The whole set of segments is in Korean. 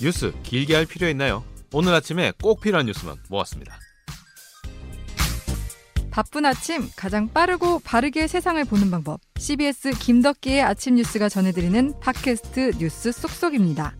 뉴스 길게 할 필요 있나요? 오늘 아침에 꼭 필요한 뉴스만 모았습니다. 바쁜 아침 가장 빠르고 바르게 세상을 보는 방법. CBS 김덕기의 아침 뉴스가 전해드리는 팟캐스트 뉴스 쏙쏙입니다.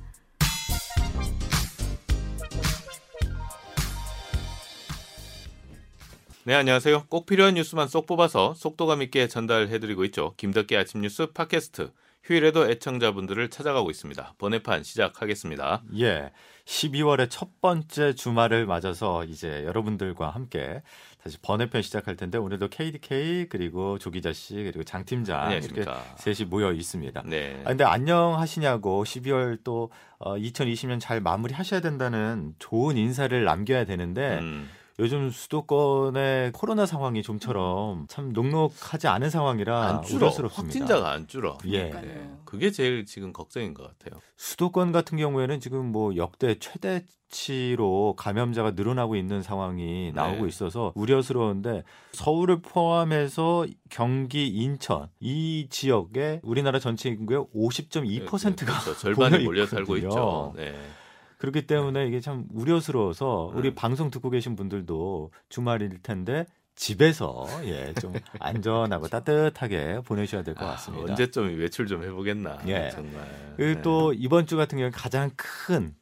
네, 안녕하세요. 꼭 필요한 뉴스만 쏙 뽑아서 속도감 있게 전달해드리고 있죠. 김덕기 아침 뉴스 팟캐스트. 휴일에도 애청자분들을 찾아가고 있습니다. 번외판 시작하겠습니다. 예. 12월의 첫 번째 주말을 맞아서 이제 여러분들과 함께 다시 번외편 시작할 텐데 오늘도 KDK 그리고 조기자 씨 그리고 장 팀장 이렇게 셋이 모여 있습니다. 네. 아, 근데 안녕하시냐고 12월 또 어, 2020년 잘 마무리하셔야 된다는 좋은 인사를 남겨야 되는데 음. 요즘 수도권의 코로나 상황이 좀처럼 참 녹록하지 않은 상황이라 안 줄어. 우려스럽습니다. 확진자가 안 줄어. 예. 네. 그게 제일 지금 걱정인 것 같아요. 수도권 같은 경우에는 지금 뭐 역대 최대 치로 감염자가 늘어나고 있는 상황이 네. 나오고 네. 있어서 우려스러운데 서울을 포함해서 경기, 인천 이 지역에 우리나라 전체 인구의 50.2%가 네, 그렇죠. 절반이 몰려 살고 있죠. 네. 그렇기 때문에 이게 참 우려스러워서 우리 음. 방송 듣고 계신 분들도 주말일 텐데 집에서 예 좀 안전하고 따뜻하게 보내셔야 될것 아, 같습니다. 아, 언제쯤 외출 좀 해보겠나. 예. 정말. 그리고 네. 또 이번 주 같은 경우는 가장 큰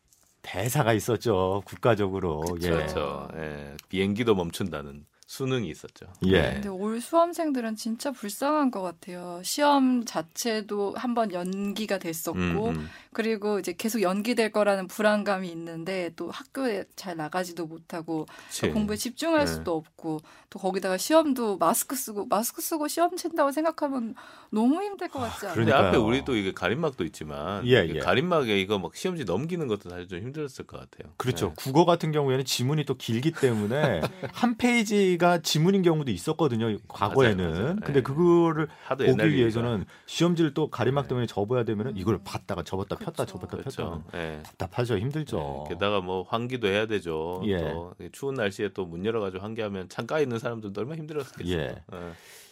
대사가 있었죠 국가적으로. 그쵸, 예. 그렇죠. 예. 비행기도 멈춘다는. 수능이 있었죠. 예. 네. 근데 올 수험생들은 진짜 불쌍한 것 같아요. 시험 자체도 한번 연기가 됐었고, 음, 음. 그리고 이제 계속 연기될 거라는 불안감이 있는데 또 학교에 잘 나가지도 못하고 또 공부에 집중할 네. 수도 없고 또 거기다가 시험도 마스크 쓰고 마스크 쓰고 시험 친다고 생각하면 너무 힘들 것 같지 않아요? 그런데 앞에 우리도 이게 가림막도 있지만 예, 예. 가림막에 이거 막 시험지 넘기는 것도 사실 좀 힘들었을 것 같아요. 그렇죠. 네. 국어 같은 경우에는 지문이 또 길기 때문에 네. 한 페이지 가 지문인 경우도 있었거든요. 과거에는. 맞아요, 맞아요. 근데 네. 그거를 보기 위해서는 시험지를 또 가림막 네. 때문에 접어야 되면 이걸 봤다가 접었다 폈다 그렇죠. 접었다 그렇죠. 폈다 네. 답답하죠. 힘들죠. 네. 게다가 뭐 환기도 해야 되죠. 예. 또 추운 날씨에 또 문 열어 가지고 환기하면 창가에 있는 사람들도 얼마나 힘들었겠어요. 예. 네.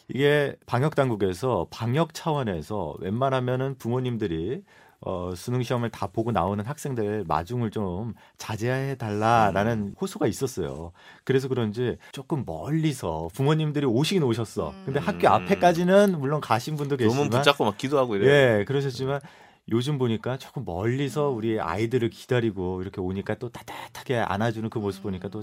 이게 방역 당국에서 방역 차원에서 웬만하면은 부모님들이 어, 수능 시험을 다 보고 나오는 학생들 마중을 좀 자제해 달라라는 음. 호소가 있었어요. 그래서 그런지 조금 멀리서 부모님들이 오시긴 오셨어. 근데 음. 학교 앞에까지는 물론 가신 분도 계시지만 붙잡고 막 기도하고 이래요. 예, 그러셨지만 요즘 보니까 조금 멀리서 우리 아이들을 기다리고 이렇게 오니까 또 따뜻하게 안아주는 그 모습 보니까 또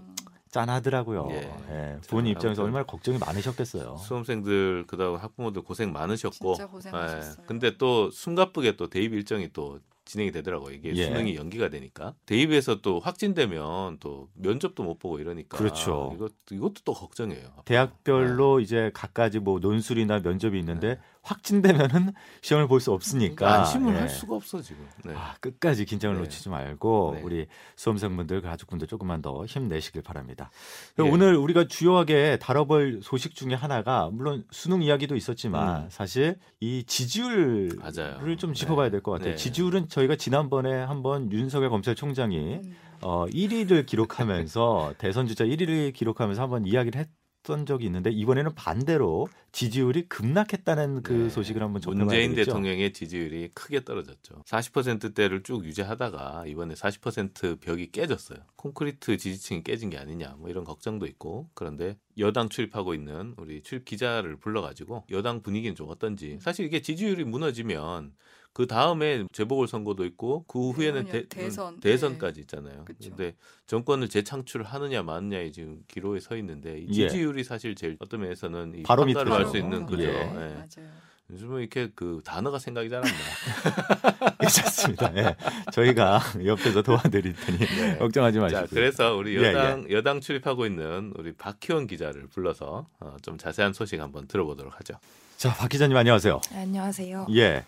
짠하더라고요. 예. 예. 부모님 입장에서 얼마나 걱정이 많으셨겠어요. 수험생들 그다음 학부모들 고생 많으셨고. 진짜 고생하셨어요. 예. 근데 또 숨가쁘게 또 대입 일정이 또 진행이 되더라고요. 이게 예. 수능이 연기가 되니까 대입에서 또 확진되면 또 면접도 못 보고 이러니까 그렇죠. 이것 이것도 또 걱정이에요. 대학별로 네. 이제 각가지 뭐 논술이나 면접이 있는데 네. 확진되면은 시험을 볼 수 없으니까 그러니까 안심을 예. 할 수가 없어 지금. 네. 아, 끝까지 긴장을 네. 놓치지 말고 네. 우리 수험생분들 가족분들 조금만 더 힘내시길 바랍니다. 예. 오늘 우리가 주요하게 다뤄볼 소식 중에 하나가 물론 수능 이야기도 있었지만 음. 사실 이 지지율을 맞아요. 좀 짚어봐야 될 것 같아요. 네. 지지율은 저희가 지난번에 한번 윤석열 검찰총장이 음. 어, 1위를 기록하면서 대선 주자 1위를 기록하면서 한번 이야기를 했. 했던 적이 있는데 이번에는 반대로 지지율이 급락했다는 그 네. 소식을 한번 전해봐야겠죠. 문재인 대통령의 지지율이 크게 떨어졌죠. 40%대를 쭉 유지하다가 이번에 40% 벽이 깨졌어요. 콘크리트 지지층이 깨진 게 아니냐 뭐 이런 걱정도 있고 그런데 여당 출입하고 있는 우리 출입 기자를 불러가지고 여당 분위기는 좀 어떤지 사실 이게 지지율이 무너지면 그 다음에 재보궐 선거도 있고 그 후에는 대, 대선 대선까지 있잖아요. 그쵸. 근데 정권을 재창출하느냐 마느냐에 지금 기로에 서 있는데 이 예. 지지율이 예. 사실 제일 어떤 면에서는 이 바로 평가를 할수 있는 그죠. 예. 예. 맞아요. 요즘은 이렇게 그 단어가 생각이 잘 안 나. 괜찮습니다. 예. 저희가 옆에서 도와드릴 테니 네. 걱정하지 마시고. 자, 그래서 우리 여당 예, 예. 여당 출입하고 있는 우리 박희원 기자를 불러서 어, 좀 자세한 소식 한번 들어보도록 하죠. 자, 박 기자님 안녕하세요. 네, 안녕하세요. 예.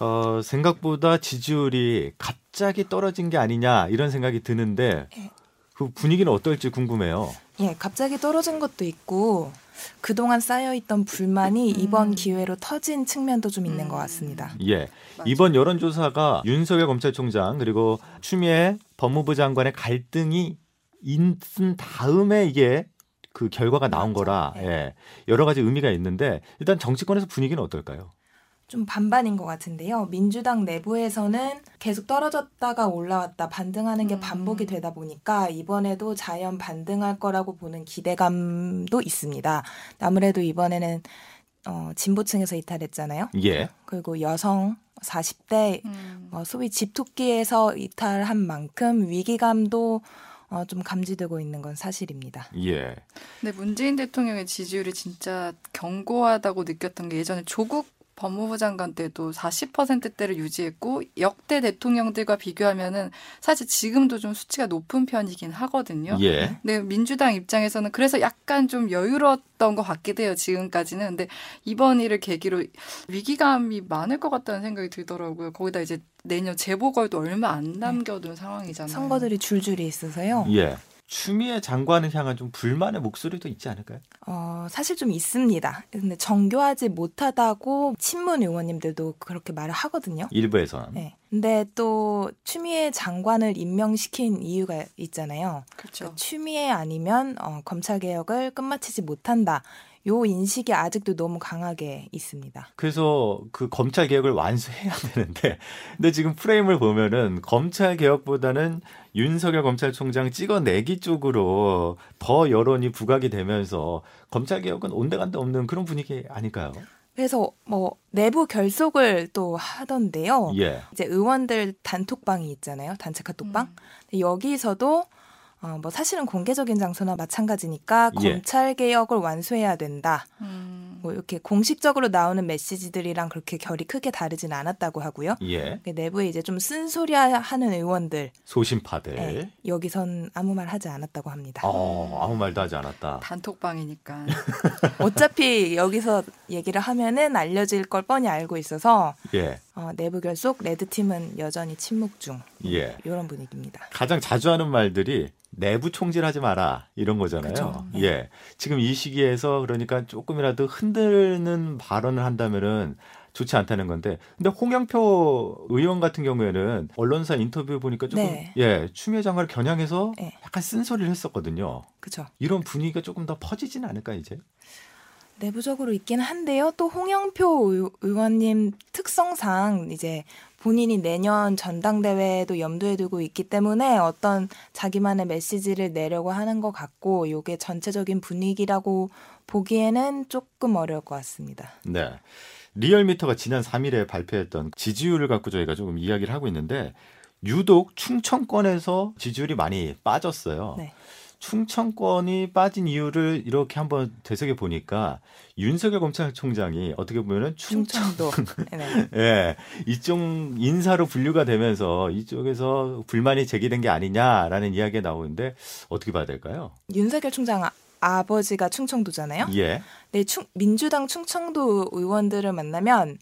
어, 생각보다 지지율이 갑자기 떨어진 게 아니냐 이런 생각이 드는데 예. 그 분위기는 어떨지 궁금해요. 예, 갑자기 떨어진 것도 있고 그동안 쌓여있던 불만이 음. 이번 기회로 터진 측면도 좀 있는 음. 것 같습니다. 예. 맞아. 이번 여론조사가 윤석열 검찰총장 그리고 추미애 법무부 장관의 갈등이 있은 다음에 이게 그 결과가 나온 맞아. 거라 예. 여러 가지 의미가 있는데 일단 정치권에서 분위기는 어떨까요? 좀 반반인 것 같은데요. 민주당 내부에서는 계속 떨어졌다가 올라왔다 반등하는 게 음. 반복이 되다 보니까 이번에도 자연 반등할 거라고 보는 기대감도 있습니다. 아무래도 이번에는 어, 진보층에서 이탈했잖아요. 예. 그리고 여성 40대 음. 어, 소위 집토끼에서 이탈한 만큼 위기감도 어, 좀 감지되고 있는 건 사실입니다. 예. 근데 문재인 대통령의 지지율이 진짜 견고하다고 느꼈던 게 예전에 조국 법무부 장관 때도 40%대를 유지했고 역대 대통령들과 비교하면은 사실 지금도 좀 수치가 높은 편이긴 하거든요. 예. 근데 민주당 입장에서는 그래서 약간 좀 여유로웠던 것 같기도 해요. 지금까지는. 근데 이번 일을 계기로 위기감이 많을 것 같다는 생각이 들더라고요. 거기다 이제 내년 재보궐도 얼마 안 남겨둔 상황이잖아요. 선거들이 줄줄이 있어서요. 예. 추미애 장관을 향한 좀 불만의 목소리도 있지 않을까요? 어, 사실 좀 있습니다. 근데 정교하지 못하다고 친문 의원님들도 그렇게 말을 하거든요. 일부에서는. 네. 근데 또 추미애 장관을 임명시킨 이유가 있잖아요. 그렇죠. 그러니까 추미애 아니면 어, 검찰 개혁을 끝마치지 못한다. 요 인식이 아직도 너무 강하게 있습니다. 그래서 그 검찰 개혁을 완수해야 되는데, 근데 지금 프레임을 보면은 검찰 개혁보다는 윤석열 검찰총장 찍어내기 쪽으로 더 여론이 부각이 되면서 검찰 개혁은 온데간데 없는 그런 분위기 아닐까요? 그래서 뭐 내부 결속을 또 하던데요. 예. 이제 의원들 단톡방이 있잖아요. 단체 카톡방. 음. 여기서도 어, 뭐 사실은 공개적인 장소나 마찬가지니까 예. 검찰 개혁을 완수해야 된다. 음. 뭐 이렇게 공식적으로 나오는 메시지들이랑 그렇게 결이 크게 다르진 않았다고 하고요. 예. 그 내부에 이제 좀 쓴소리하는 의원들 소심파들. 네, 여기선 아무 말 하지 않았다고 합니다. 어, 아무 말도 하지 않았다. 단톡방이니까. 어차피 여기서 얘기를 하면은 알려질 걸 뻔히 알고 있어서 예. 어, 내부 결속 레드 팀은 여전히 침묵 중 예. 이런 분위기입니다. 가장 자주 하는 말들이 내부 총질하지 마라 이런 거잖아요. 그쵸. 네. 예. 지금 이 시기에서 그러니까 조금이라도 흔드는 발언을 한다면은 좋지 않다는 건데. 근데 홍영표 의원 같은 경우에는 언론사 인터뷰 보니까 조금 네. 예, 추미애 장관을 겨냥해서 네. 약간 쓴소리를 했었거든요. 그렇죠. 이런 분위기가 조금 더 퍼지진 않을까 이제? 내부적으로 있긴 한데요. 또 홍영표 의- 의원님 특성상 이제 본인이 내년 전당대회도 염두에 두고 있기 때문에 어떤 자기만의 메시지를 내려고 하는 것 같고 이게 전체적인 분위기라고 보기에는 조금 어려울 것 같습니다. 네. 리얼미터가 지난 3일에 발표했던 지지율을 갖고 저희가 조금 이야기를 하고 있는데 유독 충청권에서 지지율이 많이 빠졌어요. 네. 충청권이 빠진 이유를 이렇게 한번 되새겨 보니까 윤석열 검찰총장이 어떻게 보면은 충청 충청도. 네. 예, 이쪽 인사로 분류가 되면서 이쪽에서 불만이 제기된 게 아니냐라는 이야기가 나오는데 어떻게 봐야 될까요? 윤석열 총장 아, 아버지가 충청도잖아요. 예. 네, 충, 민주당 충청도 의원들을 만나면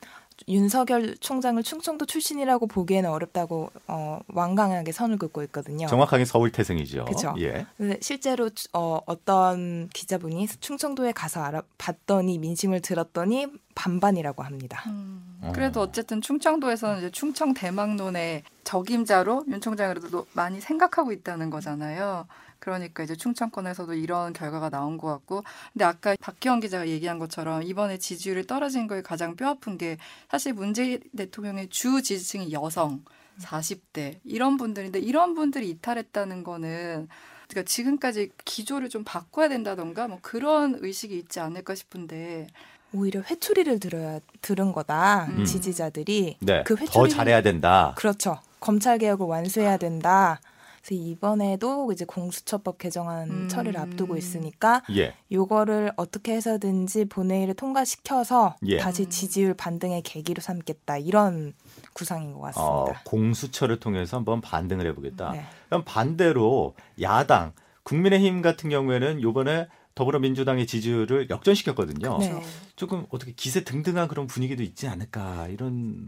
윤석열 총장을 충청도 출신이라고 보기에는 어렵다고 어, 완강하게 선을 긋고 있거든요. 정확하게 서울 태생이죠. 그쵸. 예. 근데 실제로 어, 어떤 기자분이 충청도에 가서 알아봤더니 민심을 들었더니 반반이라고 합니다. 음, 어. 그래도 어쨌든 충청도에서는 이제 충청 대망론의 적임자로 윤 총장으로도 많이 생각하고 있다는 거잖아요. 그러니까 이제 충청권에서도 이런 결과가 나온 것 같고, 근데 아까 박기영 기자가 얘기한 것처럼 이번에 지지율이 떨어진 거에 가장 뼈아픈 게 사실 문재인 대통령의 주 지지층이 여성, 40대 이런 분들인데 이런 분들이 이탈했다는 거는 그러니까 지금까지 기조를 좀 바꿔야 된다던가 뭐 그런 의식이 있지 않을까 싶은데 오히려 회초리를 들어야 들은 거다 음. 지지자들이 네. 그더 회초리를- 잘해야 된다. 그렇죠 검찰 개혁을 완수해야 된다. 그래서 이번에도 이제 공수처법 개정안 음. 처리를 앞두고 있으니까 예. 요거를 어떻게 해서든지 본회의를 통과시켜서 예. 다시 음. 지지율 반등의 계기로 삼겠다 이런 구상인 것 어, 같습니다. 공수처를 통해서 한번 반등을 해보겠다. 네. 그럼 반대로 야당 국민의힘 같은 경우에는 요번에 더불어민주당의 지지율을 역전시켰거든요. 네. 그렇죠. 조금 어떻게 기세 등등한 그런 분위기도 있지 않을까 이런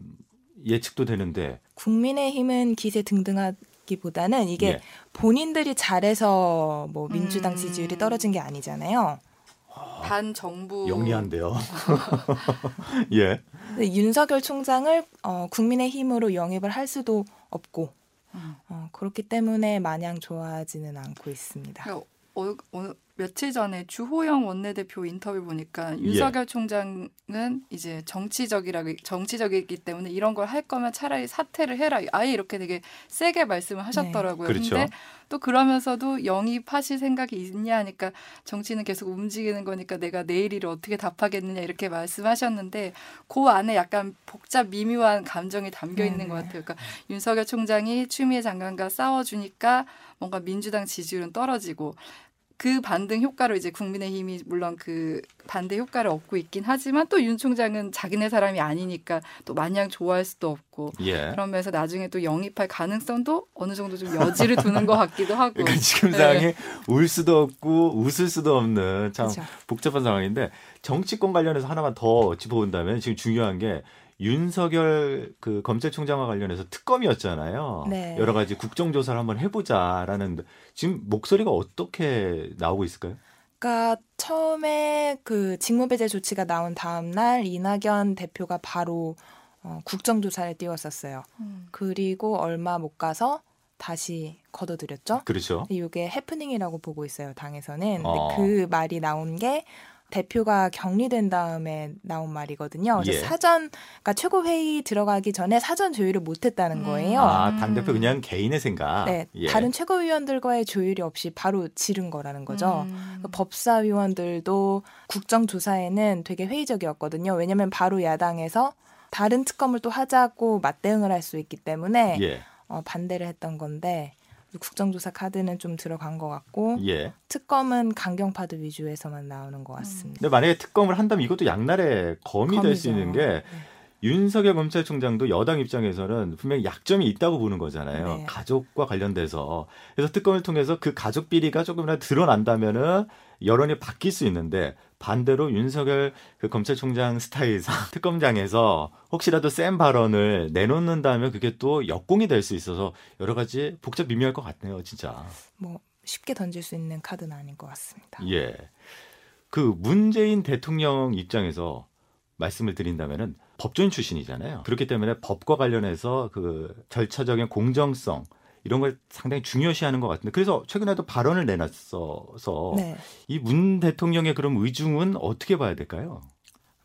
예측도 되는데 국민의힘은 기세 등등 하기보다는 이게 예. 본인들이 잘해서 뭐 민주당 음. 지지율이 떨어진 게 아니잖아요. 반 정부 영리한데요. 예. 윤석열 총장을 어, 국민의힘으로 영입을 할 수도 없고 음. 어, 그렇기 때문에 마냥 좋아하지는 않고 있습니다. 그러니까 어, 어, 며칠 전에 주호영 원내대표 인터뷰 보니까 윤석열 예. 총장은 이제 정치적이라 정치적이기 때문에 이런 걸 할 거면 차라리 사퇴를 해라. 아예 이렇게 되게 세게 말씀을 하셨더라고요. 네. 그렇죠. 근데 또 그러면서도 영입하실 생각이 있냐 하니까 정치는 계속 움직이는 거니까 내가 내일 일을 어떻게 답하겠느냐 이렇게 말씀하셨는데 그 안에 약간 복잡 미묘한 감정이 담겨 있는 네. 것 같아요. 그러니까 윤석열 총장이 추미애 장관과 싸워 주니까 뭔가 민주당 지지율은 떨어지고 그 반등 효과로 이제 국민의힘이 물론 그 반대 효과를 얻고 있긴 하지만 또 윤 총장은 자기네 사람이 아니니까 또 마냥 좋아할 수도 없고 예. 그러면서 나중에 또 영입할 가능성도 어느 정도 좀 여지를 두는 것 같기도 하고 그러니까 지금 네. 상황이 울 수도 없고 웃을 수도 없는 참 그렇죠. 복잡한 상황인데 정치권 관련해서 하나만 더 짚어본다면 지금 중요한 게 윤석열 그 검찰총장과 관련해서 특검이었잖아요. 네. 여러 가지 국정조사를 한번 해보자라는 지금 목소리가 어떻게 나오고 있을까요? 그러니까 처음에 그 직무배제 조치가 나온 다음 날 이낙연 대표가 바로 어, 국정조사를 띄웠었어요. 음. 그리고 얼마 못 가서 다시 걷어들였죠. 그렇죠. 이게 해프닝이라고 보고 있어요 당에서는. 어. 그 말이 나온 게 대표가 격리된 다음에 나온 말이거든요. 예. 사전, 그러니까 최고 회의 들어가기 전에 사전 조율을 못했다는 음. 거예요. 아, 당 대표 그냥 개인의 생각. 네, 예. 다른 최고위원들과의 조율이 없이 바로 지른 거라는 거죠. 음. 그러니까 법사위원들도 국정조사에는 되게 회의적이었거든요. 왜냐하면 바로 야당에서 다른 특검을 또 하자고 맞대응을 할 수 있기 때문에 예. 어, 반대를 했던 건데 국정조사 카드는 좀 들어간 것 같고 예. 특검은 강경파드 위주에서만 나오는 것 같습니다. 근데 만약에 특검을 한다면 이것도 양날의 검이 될 수 있는 게 네. 윤석열 검찰총장도 여당 입장에서는 분명히 약점이 있다고 보는 거잖아요. 네. 가족과 관련돼서. 그래서 특검을 통해서 그 가족 비리가 조금이라도 드러난다면은 여론이 바뀔 수 있는데 반대로 윤석열 그 검찰총장 스타일상 특검장에서 혹시라도 센 발언을 내놓는다면 그게 또 역공이 될 수 있어서 여러 가지 복잡 미묘할 것 같네요, 진짜. 뭐 쉽게 던질 수 있는 카드는 아닌 것 같습니다. 예. 그 문재인 대통령 입장에서 말씀을 드린다면은 법조인 출신이잖아요. 그렇기 때문에 법과 관련해서 그 절차적인 공정성 이런 걸 상당히 중요시하는 것 같은데 그래서 최근에도 발언을 내놨어서 네. 이문 대통령의 그런 의중은 어떻게 봐야 될까요?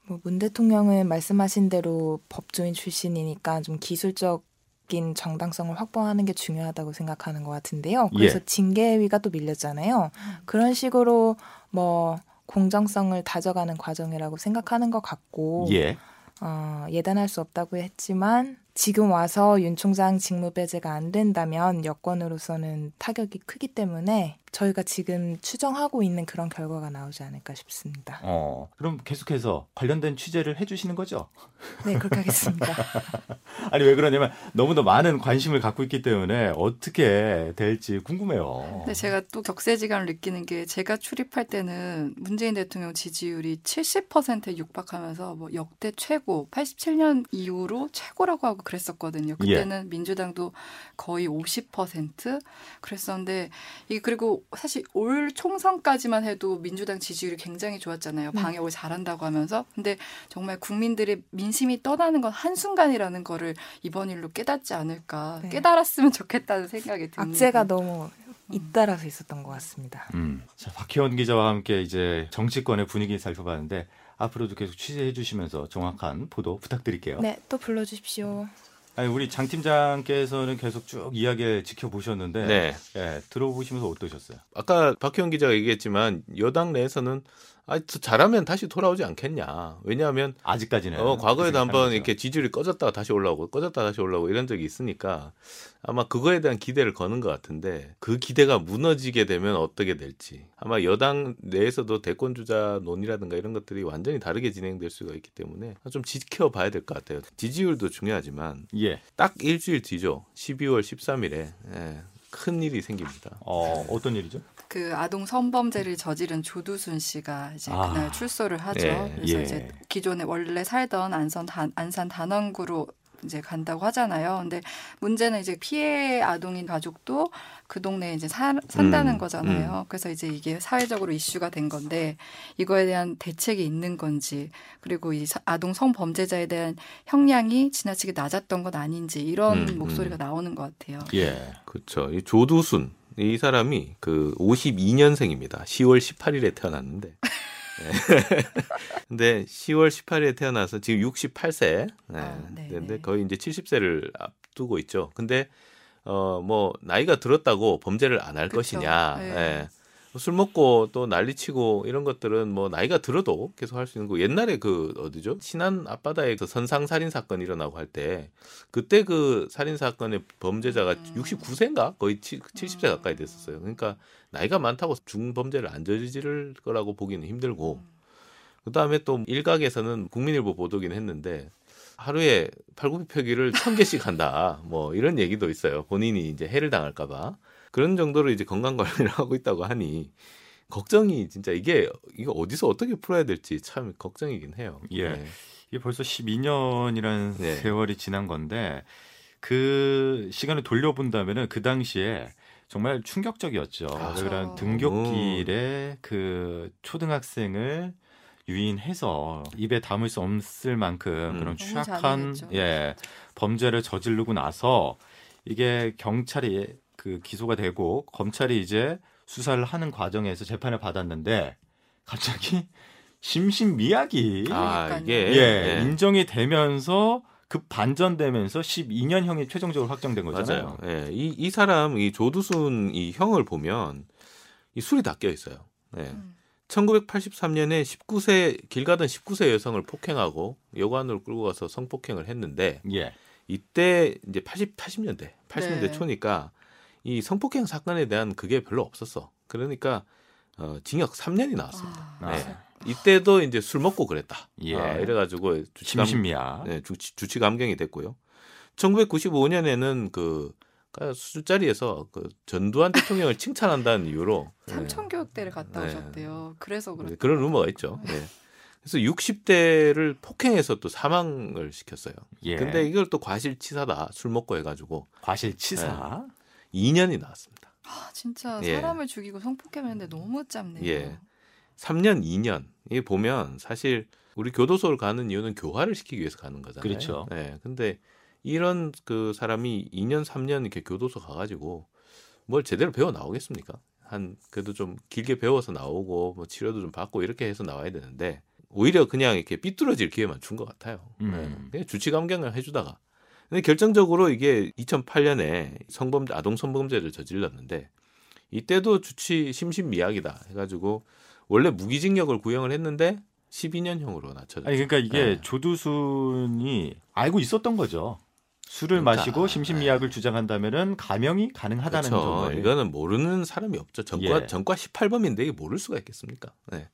뭐 문 대통령은 말씀하신 대로 법조인 출신이니까 좀 기술적 인 정당성을 확보하는 게 중요하다고 생각하는 것 같은데요. 그래서 예. 징계위가 또 밀렸잖아요. 그런 식으로 뭐 공정성을 다져가는 과정이라고 생각하는 것 같고 예. 어, 예단할 수 없다고 했지만 지금 와서 윤 총장 직무 배제가 안 된다면 여권으로서는 타격이 크기 때문에 저희가 지금 추정하고 있는 그런 결과가 나오지 않을까 싶습니다. 어, 그럼 계속해서 관련된 취재를 해주시는 거죠? 네, 그렇게 하겠습니다. 아니 왜 그러냐면 너무나 많은 관심을 갖고 있기 때문에 어떻게 될지 궁금해요. 네, 제가 또 격세지감을 느끼는 게 제가 출입할 때는 문재인 대통령 지지율이 70%에 육박하면서 뭐 역대 최고, 87년 이후로 최고라고 하고 그랬었거든요. 그때는 예. 민주당도 거의 50% 그랬었는데 이 그리고 사실 올 총선까지만 해도 민주당 지지율이 굉장히 좋았잖아요. 네. 방역을 잘한다고 하면서. 근데 정말 국민들의 민심이 떠나는 건 한 순간이라는 거를 이번 일로 깨닫지 않을까. 네. 깨달았으면 좋겠다는 생각이 듭니다. 악재가 너무 잇따라서 있었던 것 같습니다. 음. 자, 박혜원 기자와 함께 이제 정치권의 분위기 살펴봤는데 앞으로도 계속 취재해 주시면서 정확한 보도 부탁드릴게요. 네, 또 불러 주십시오. 아니 우리 장 팀장께서는 계속 쭉 이야기를 지켜보셨는데 네. 예, 들어보시면서 어떠셨어요? 아까 박희원 기자가 얘기했지만 여당 내에서는 아, 잘하면 다시 돌아오지 않겠냐. 왜냐하면 아직까지는 어, 과거에도 한번 이렇게 지지율이 꺼졌다가 다시 올라오고 꺼졌다가 다시 올라오고 이런 적이 있으니까 아마 그거에 대한 기대를 거는 것 같은데 그 기대가 무너지게 되면 어떻게 될지 아마 여당 내에서도 대권 주자 논의라든가 이런 것들이 완전히 다르게 진행될 수가 있기 때문에 좀 지켜봐야 될 것 같아요. 지지율도 중요하지만 예. 딱 일주일 뒤죠. 12월 13일에 예, 큰 일이 생깁니다. 어, 어떤 일이죠? 그 아동 성범죄를 저지른 조두순 씨가 이제 아, 그날 출소를 하죠. 예, 그래서 예. 이제 기존에 원래 살던 안산 단, 안산 단원구로 이제 간다고 하잖아요. 근데 문제는 이제 피해 아동인 가족도 그 동네에 이제 사, 산다는 음, 거잖아요. 음. 그래서 이제 이게 사회적으로 이슈가 된 건데 이거에 대한 대책이 있는 건지 그리고 이 아동 성범죄자에 대한 형량이 지나치게 낮았던 건 아닌지 이런 음, 음. 목소리가 나오는 것 같아요. 예, 그렇죠. 이 조두순 이 사람이 그 52년생입니다. 10월 18일에 태어났는데. 네. 근데 10월 18일에 태어나서 지금 68세. 네. 아, 근데 거의 이제 70세를 앞두고 있죠. 근데 어 뭐 나이가 들었다고 범죄를 안 할 것이냐. 네. 네. 술 먹고 또 난리치고 이런 것들은 뭐 나이가 들어도 계속 할 수 있는 거. 옛날에 그 어디죠? 신안 앞바다에 그 선상 살인 사건 일어나고 할 때 그때 그 살인 사건의 범죄자가 음. 69세인가 거의 70세 가까이 됐었어요. 그러니까 나이가 많다고 중범죄를 안 저지를 거라고 보기는 힘들고 음. 그다음에 또 일각에서는 국민일보 보도긴 했는데 하루에 팔굽혀펴기를 천 개씩 한다. 뭐 이런 얘기도 있어요. 본인이 이제 해를 당할까 봐. 그런 정도로 이제 건강 관리를 하고 있다고 하니 걱정이 진짜 이게 이거 어디서 어떻게 풀어야 될지 참 걱정이긴 해요. 예. 네. 이게 벌써 12년이라는 네. 세월이 지난 건데 그 시간을 돌려본다면은 그 당시에 정말 충격적이었죠. 아, 그런 등굣길에 그 초등학생을 유인해서 입에 담을 수 없을 만큼 음. 그런 취약한 예 범죄를 저지르고 나서 이게 경찰이 그 기소가 되고 검찰이 이제 수사를 하는 과정에서 재판을 받았는데 갑자기 심신 미약이 아, 이게 예, 예. 인정이 되면서 급 반전되면서 12년형이 최종적으로 확정된 거잖아요. 맞아요. 예. 이, 이 사람 이 조두순 이 형을 보면 이 술이 다 껴 있어요. 예. 음. 1983년에 19세 길 가던 19세 여성을 폭행하고 여관으로 끌고 가서 성폭행을 했는데 예. 이때 이제 80 80년대 80년대 네. 초니까 이 성폭행 사건에 대한 그게 별로 없었어. 그러니까 어, 징역 3년이 나왔습니다. 아, 네. 이때도 이제 술 먹고 그랬다. 예. 아, 이래가지고 주치감, 심심미야. 네, 주치, 주치 감경이 됐고요. 1995년에는 그 그러니까 술자리에서 그 전두환 대통령을 칭찬한다는 이유로 삼천 교육대를 갔다 네. 오셨대요. 그래서 그렇 그런 루머가 있죠. 네. 그래서 60대를 폭행해서 또 사망을 시켰어요. 예. 근데 이걸 또 과실치사다 술 먹고 해가지고 과실치사 네. 2년이 나왔습니다. 아, 진짜 예. 사람을 죽이고 성폭행했는데 너무 짧네요. 예. 3년, 2년. 이 보면 사실 우리 교도소를 가는 이유는 교화를 시키기 위해서 가는 거잖아요. 그렇죠. 예. 근데 이런 그 사람이 2년, 3년 이렇게 교도소 가 가지고 뭘 제대로 배워 나오겠습니까? 한 그래도 좀 길게 배워서 나오고 뭐 치료도 좀 받고 이렇게 해서 나와야 되는데 오히려 그냥 이렇게 삐뚤어질 기회만 준 것 같아요. 음. 네. 그냥 주치 감경을 해주다가 근데 결정적으로 이게 2008년에 성범죄 아동 성범죄를 저질렀는데 이때도 주치 심신미약이다 해가지고 원래 무기징역을 구형을 했는데 12년형으로 낮춰졌죠. 아니 그러니까 이게 네. 조두순이 알고 있었던 거죠. 술을 그러니까, 마시고 심신미약을 네. 주장한다면은 감형이 가능하다는 그렇죠. 점을 이거는 모르는 사람이 없죠. 전과 예. 전과 18범인데 이게 모를 수가 있겠습니까? 네.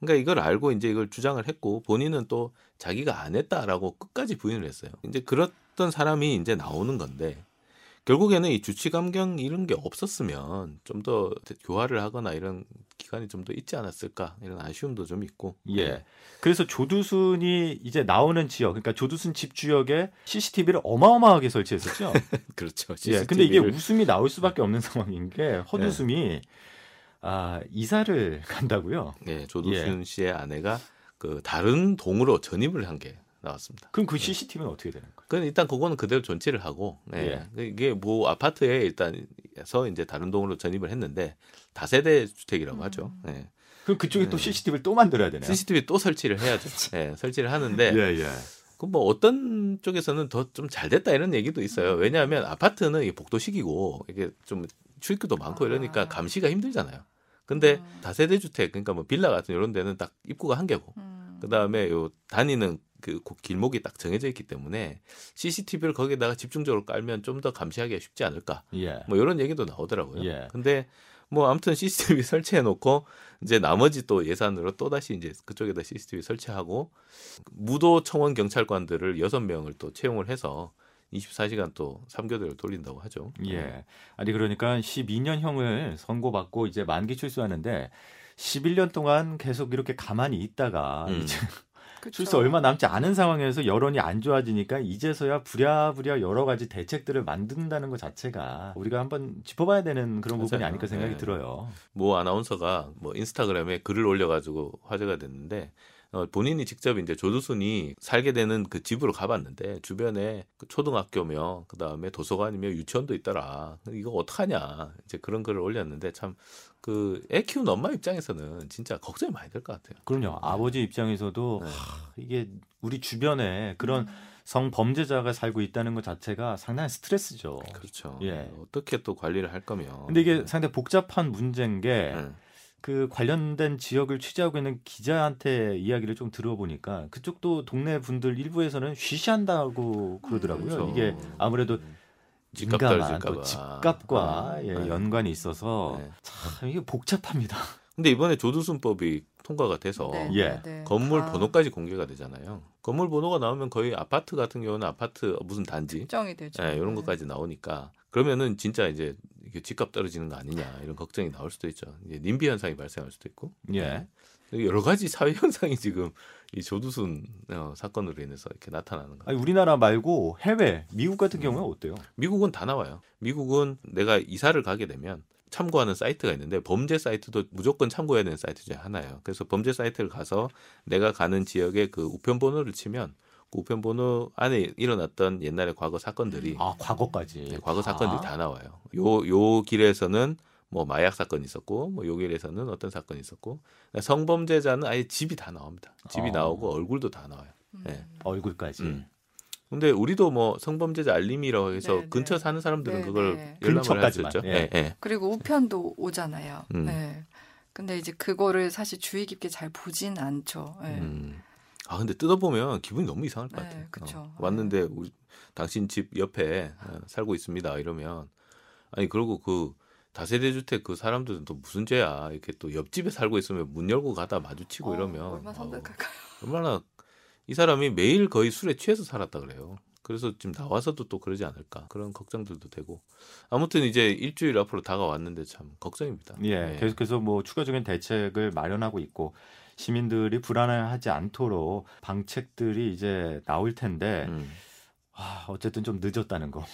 그러니까 이걸 알고 이제 이걸 주장을 했고 본인은 또 자기가 안 했다라고 끝까지 부인을 했어요. 이제 그렇 던 사람이 이제 나오는 건데 결국에는 이 주치 감경 이런 게 없었으면 좀 더 교화를 하거나 이런 기간이 좀 더 있지 않았을까 이런 아쉬움도 좀 있고. 예. 네. 그래서 조두순이 이제 나오는 지역, 그러니까 조두순 집 주역에 CCTV를 어마어마하게 설치했었죠. 그렇죠. CCTV를. 예. 근데 이게 웃음이 나올 수밖에 없는 상황인 게 헛웃음이 네. 아 이사를 간다고요? 네, 조두순 예. 씨의 아내가 그 다른 동으로 전입을 한 게 나왔습니다. 그럼 그 CCTV는 네. 어떻게 되는 거예요? 그건 일단 그거는 그대로 존치를 하고, 네. 예. 이게 뭐 아파트에 일단서 이제 다른 동으로 전입을 했는데 다세대 주택이라고 음. 하죠. 네. 그럼 그쪽에 네. 또 CCTV를 또 만들어야 되나요? CCTV 또 설치를 해야죠. 네, 설치를 하는데. 예, 예. 그뭐 어떤 쪽에서는 더 좀 잘 됐다 이런 얘기도 있어요. 왜냐하면 아파트는 이게 복도식이고 이게 좀 출입구도 많고 이러니까 아. 감시가 힘들잖아요. 근데 음. 다세대 주택 그러니까 뭐 빌라 같은 이런 데는 딱 입구가 한 개고 음. 그다음에 요 다니는 그 길목이 딱 정해져 있기 때문에 CCTV를 거기다가 집중적으로 깔면 좀 더 감시하기가 쉽지 않을까. 예. 뭐 이런 얘기도 나오더라고요. 예. 근데 뭐 아무튼 CCTV 설치해 놓고 이제 나머지 또 예산으로 또 다시 이제 그쪽에다 CCTV 설치하고 무도 청원 경찰관들을 여섯 명을 또 채용을 해서 24시간 또 3교대를 돌린다고 하죠. 예. 아니 그러니까 12년형을 선고받고 이제 만기 출소하는데 11년 동안 계속 이렇게 가만히 있다가 음. 이제 출소 얼마 남지 않은 상황에서 여론이 안 좋아지니까 이제서야 부랴부랴 여러 가지 대책들을 만든다는 것 자체가 우리가 한번 짚어봐야 되는 그런 맞아요. 부분이 아닐까 생각이 네. 들어요. 모 아나운서가 뭐 인스타그램에 글을 올려가지고 화제가 됐는데 어, 본인이 직접 이제 조두순이 살게 되는 그 집으로 가봤는데 주변에 그 초등학교며 그 다음에 도서관이며 유치원도 있더라. 이거 어떡하냐 이제 그런 글을 올렸는데 참 그 애 키우는 엄마 입장에서는 진짜 걱정이 많이 될 것 같아요. 그럼요. 아버지 입장에서도 네. 하, 이게 우리 주변에 그런 음. 성범죄자가 살고 있다는 것 자체가 상당히 스트레스죠. 그렇죠. 예. 어떻게 또 관리를 할 거면. 근데 이게 상당히 복잡한 문제인 게 네. 그 관련된 지역을 취재하고 있는 기자한테 이야기를 좀 들어보니까 그쪽도 동네 분들 일부에서는 쉬쉬한다고 그러더라고요. 그렇죠. 이게 아무래도 집값 민감한 또 집값과 네. 예, 연관이 있어서 네. 참 이게 복잡합니다. 근데 이번에 조두순법이 통과가 돼서 네, 네 예. 네. 건물 아. 번호까지 공개가 되잖아요. 건물 번호가 나오면 거의 아파트 같은 경우는 아파트 무슨 단지 특정이 되죠. 네, 이런 것까지 나오니까 그러면은 진짜 이제 집값 떨어지는 거 아니냐 이런 걱정이 나올 수도 있죠. 이제 님비 현상이 발생할 수도 있고. 예. 네. 여러 가지 사회 현상이 지금 이 조두순 어, 사건으로 인해서 이렇게 나타나는 거예요. 우리나라 말고 해외, 미국 같은 음. 경우는 어때요? 미국은 다 나와요. 미국은 내가 이사를 가게 되면 참고하는 사이트가 있는데 범죄 사이트도 무조건 참고해야 되는 사이트 중에 하나예요. 그래서 범죄 사이트를 가서 내가 가는 지역의 그 우편 번호를 치면 그 우편 번호 안에 일어났던 옛날의 과거 사건들이 아 과거까지 네, 과거 사건들이 아. 다 나와요. 요 요 길에서는 뭐 마약 사건이 있었고 뭐요 길에서는 어떤 사건이 있었고 그러니까 성범죄자는 아예 집이 다 나옵니다. 집이 아. 나오고 얼굴도 다 나와요. 음. 네. 얼굴까지. 음. 근데 우리도 뭐 성범죄자 알림이라고 해서 네네. 근처 사는 사람들은 네네. 그걸 열람을 할수 있죠. 예. 예. 그리고 우편도 오잖아요. 음. 네. 근데 이제 그거를 사실 주의 깊게 잘 보진 않죠. 네. 음. 아 근데 뜯어보면 기분이 너무 이상할 것 네, 같아요. 어, 왔는데 우리, 당신 집 옆에 어, 살고 있습니다. 이러면 아니 그리고 그 다세대 주택 그 사람들은 또 무슨 죄야 이렇게 또 옆집에 살고 있으면 문 열고 가다 마주치고 어, 이러면 얼마나 이 사람이 매일 거의 술에 취해서 살았다 그래요. 그래서 지금 나와서도 또 그러지 않을까 그런 걱정들도 되고 아무튼 이제 일주일 앞으로 다가왔는데 참 걱정입니다. 예, 네. 계속해서 뭐 추가적인 대책을 마련하고 있고 시민들이 불안해하지 않도록 방책들이 이제 나올 텐데 음. 아, 어쨌든 좀 늦었다는 거.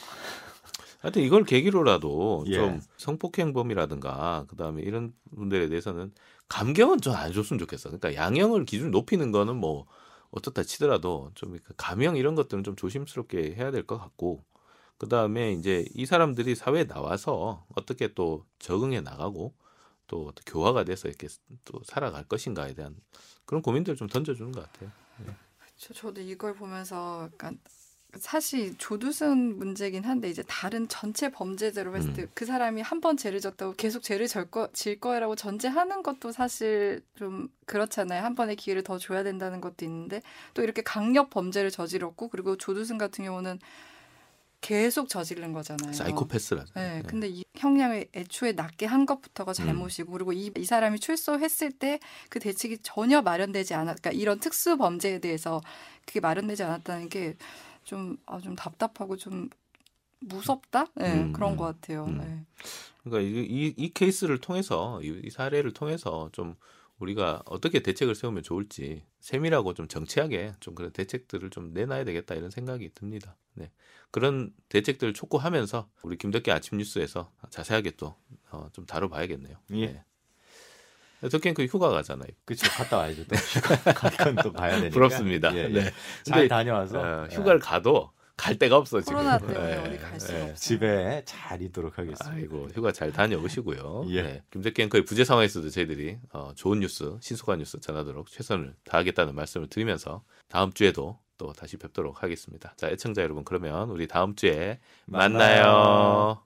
하여튼 이걸 계기로라도 예. 좀 성폭행범이라든가 그다음에 이런 분들에 대해서는 감경은 좀 안 줬으면 좋겠어. 그러니까 양형을 기준 높이는 거는 뭐 어떻다 치더라도 좀 감형 이런 것들은 좀 조심스럽게 해야 될 것 같고 그 다음에 이제 이 사람들이 사회에 나와서 어떻게 또 적응해 나가고 또 교화가 돼서 이렇게 또 살아갈 것인가에 대한 그런 고민들을 좀 던져주는 것 같아요. 네. 저 저도 이걸 보면서 약간 사실 조두순 문제긴 한데 이제 다른 전체 범죄자로 봤을 때그 음. 그 사람이 한 번 죄를 졌다고 계속 죄를 질, 거, 질 거라고 전제하는 것도 사실 좀 그렇잖아요. 한 번의 기회를 더 줘야 된다는 것도 있는데 또 이렇게 강력 범죄를 저질렀고 그리고 조두순 같은 경우는 계속 저지른 거잖아요. 사이코패스라죠. 네, 네. 근데 이 형량을 애초에 낮게 한 것부터가 음. 잘못이고 음. 그리고 이, 이 사람이 출소했을 때 그 대책이 전혀 마련되지 않았. 그러니까 이런 특수 범죄에 대해서 그게 마련되지 않았다는 게 좀, 아, 좀 답답하고 좀 무섭다? 네, 음, 그런 음, 것 같아요. 음. 네. 그러니까 이, 이, 이, 케이스를 통해서, 이, 이 사례를 통해서 좀 우리가 어떻게 대책을 세우면 좋을지 세밀하고 좀 정치하게 좀 그런 대책들을 좀 내놔야 되겠다 이런 생각이 듭니다. 네. 그런 대책들을 촉구하면서 우리 김덕기 아침 뉴스에서 자세하게 또좀 어, 다뤄봐야겠네요. 예. 네. 어떻게 그 휴가 가잖아요. 그렇죠. 갔다 와야죠. 또 휴가 가건 또 가야 되니까. 부럽습니다. 예, 예. 네. 잘 다녀와서 어, 휴가를 가도 갈 데가 없어 지금. 코로나 때문에 네. 어디 갈 수가 네. 집에 잘 있도록 하겠습니다. 아이고 휴가 잘 다녀오시고요. 예. 네. 김재기 앵커의 부재 상황에서도 저희들이 어, 좋은 뉴스, 신속한 뉴스 전하도록 최선을 다하겠다는 말씀을 드리면서 다음 주에도 또 다시 뵙도록 하겠습니다. 자 애청자 여러분 그러면 우리 다음 주에 만나요. 만나요.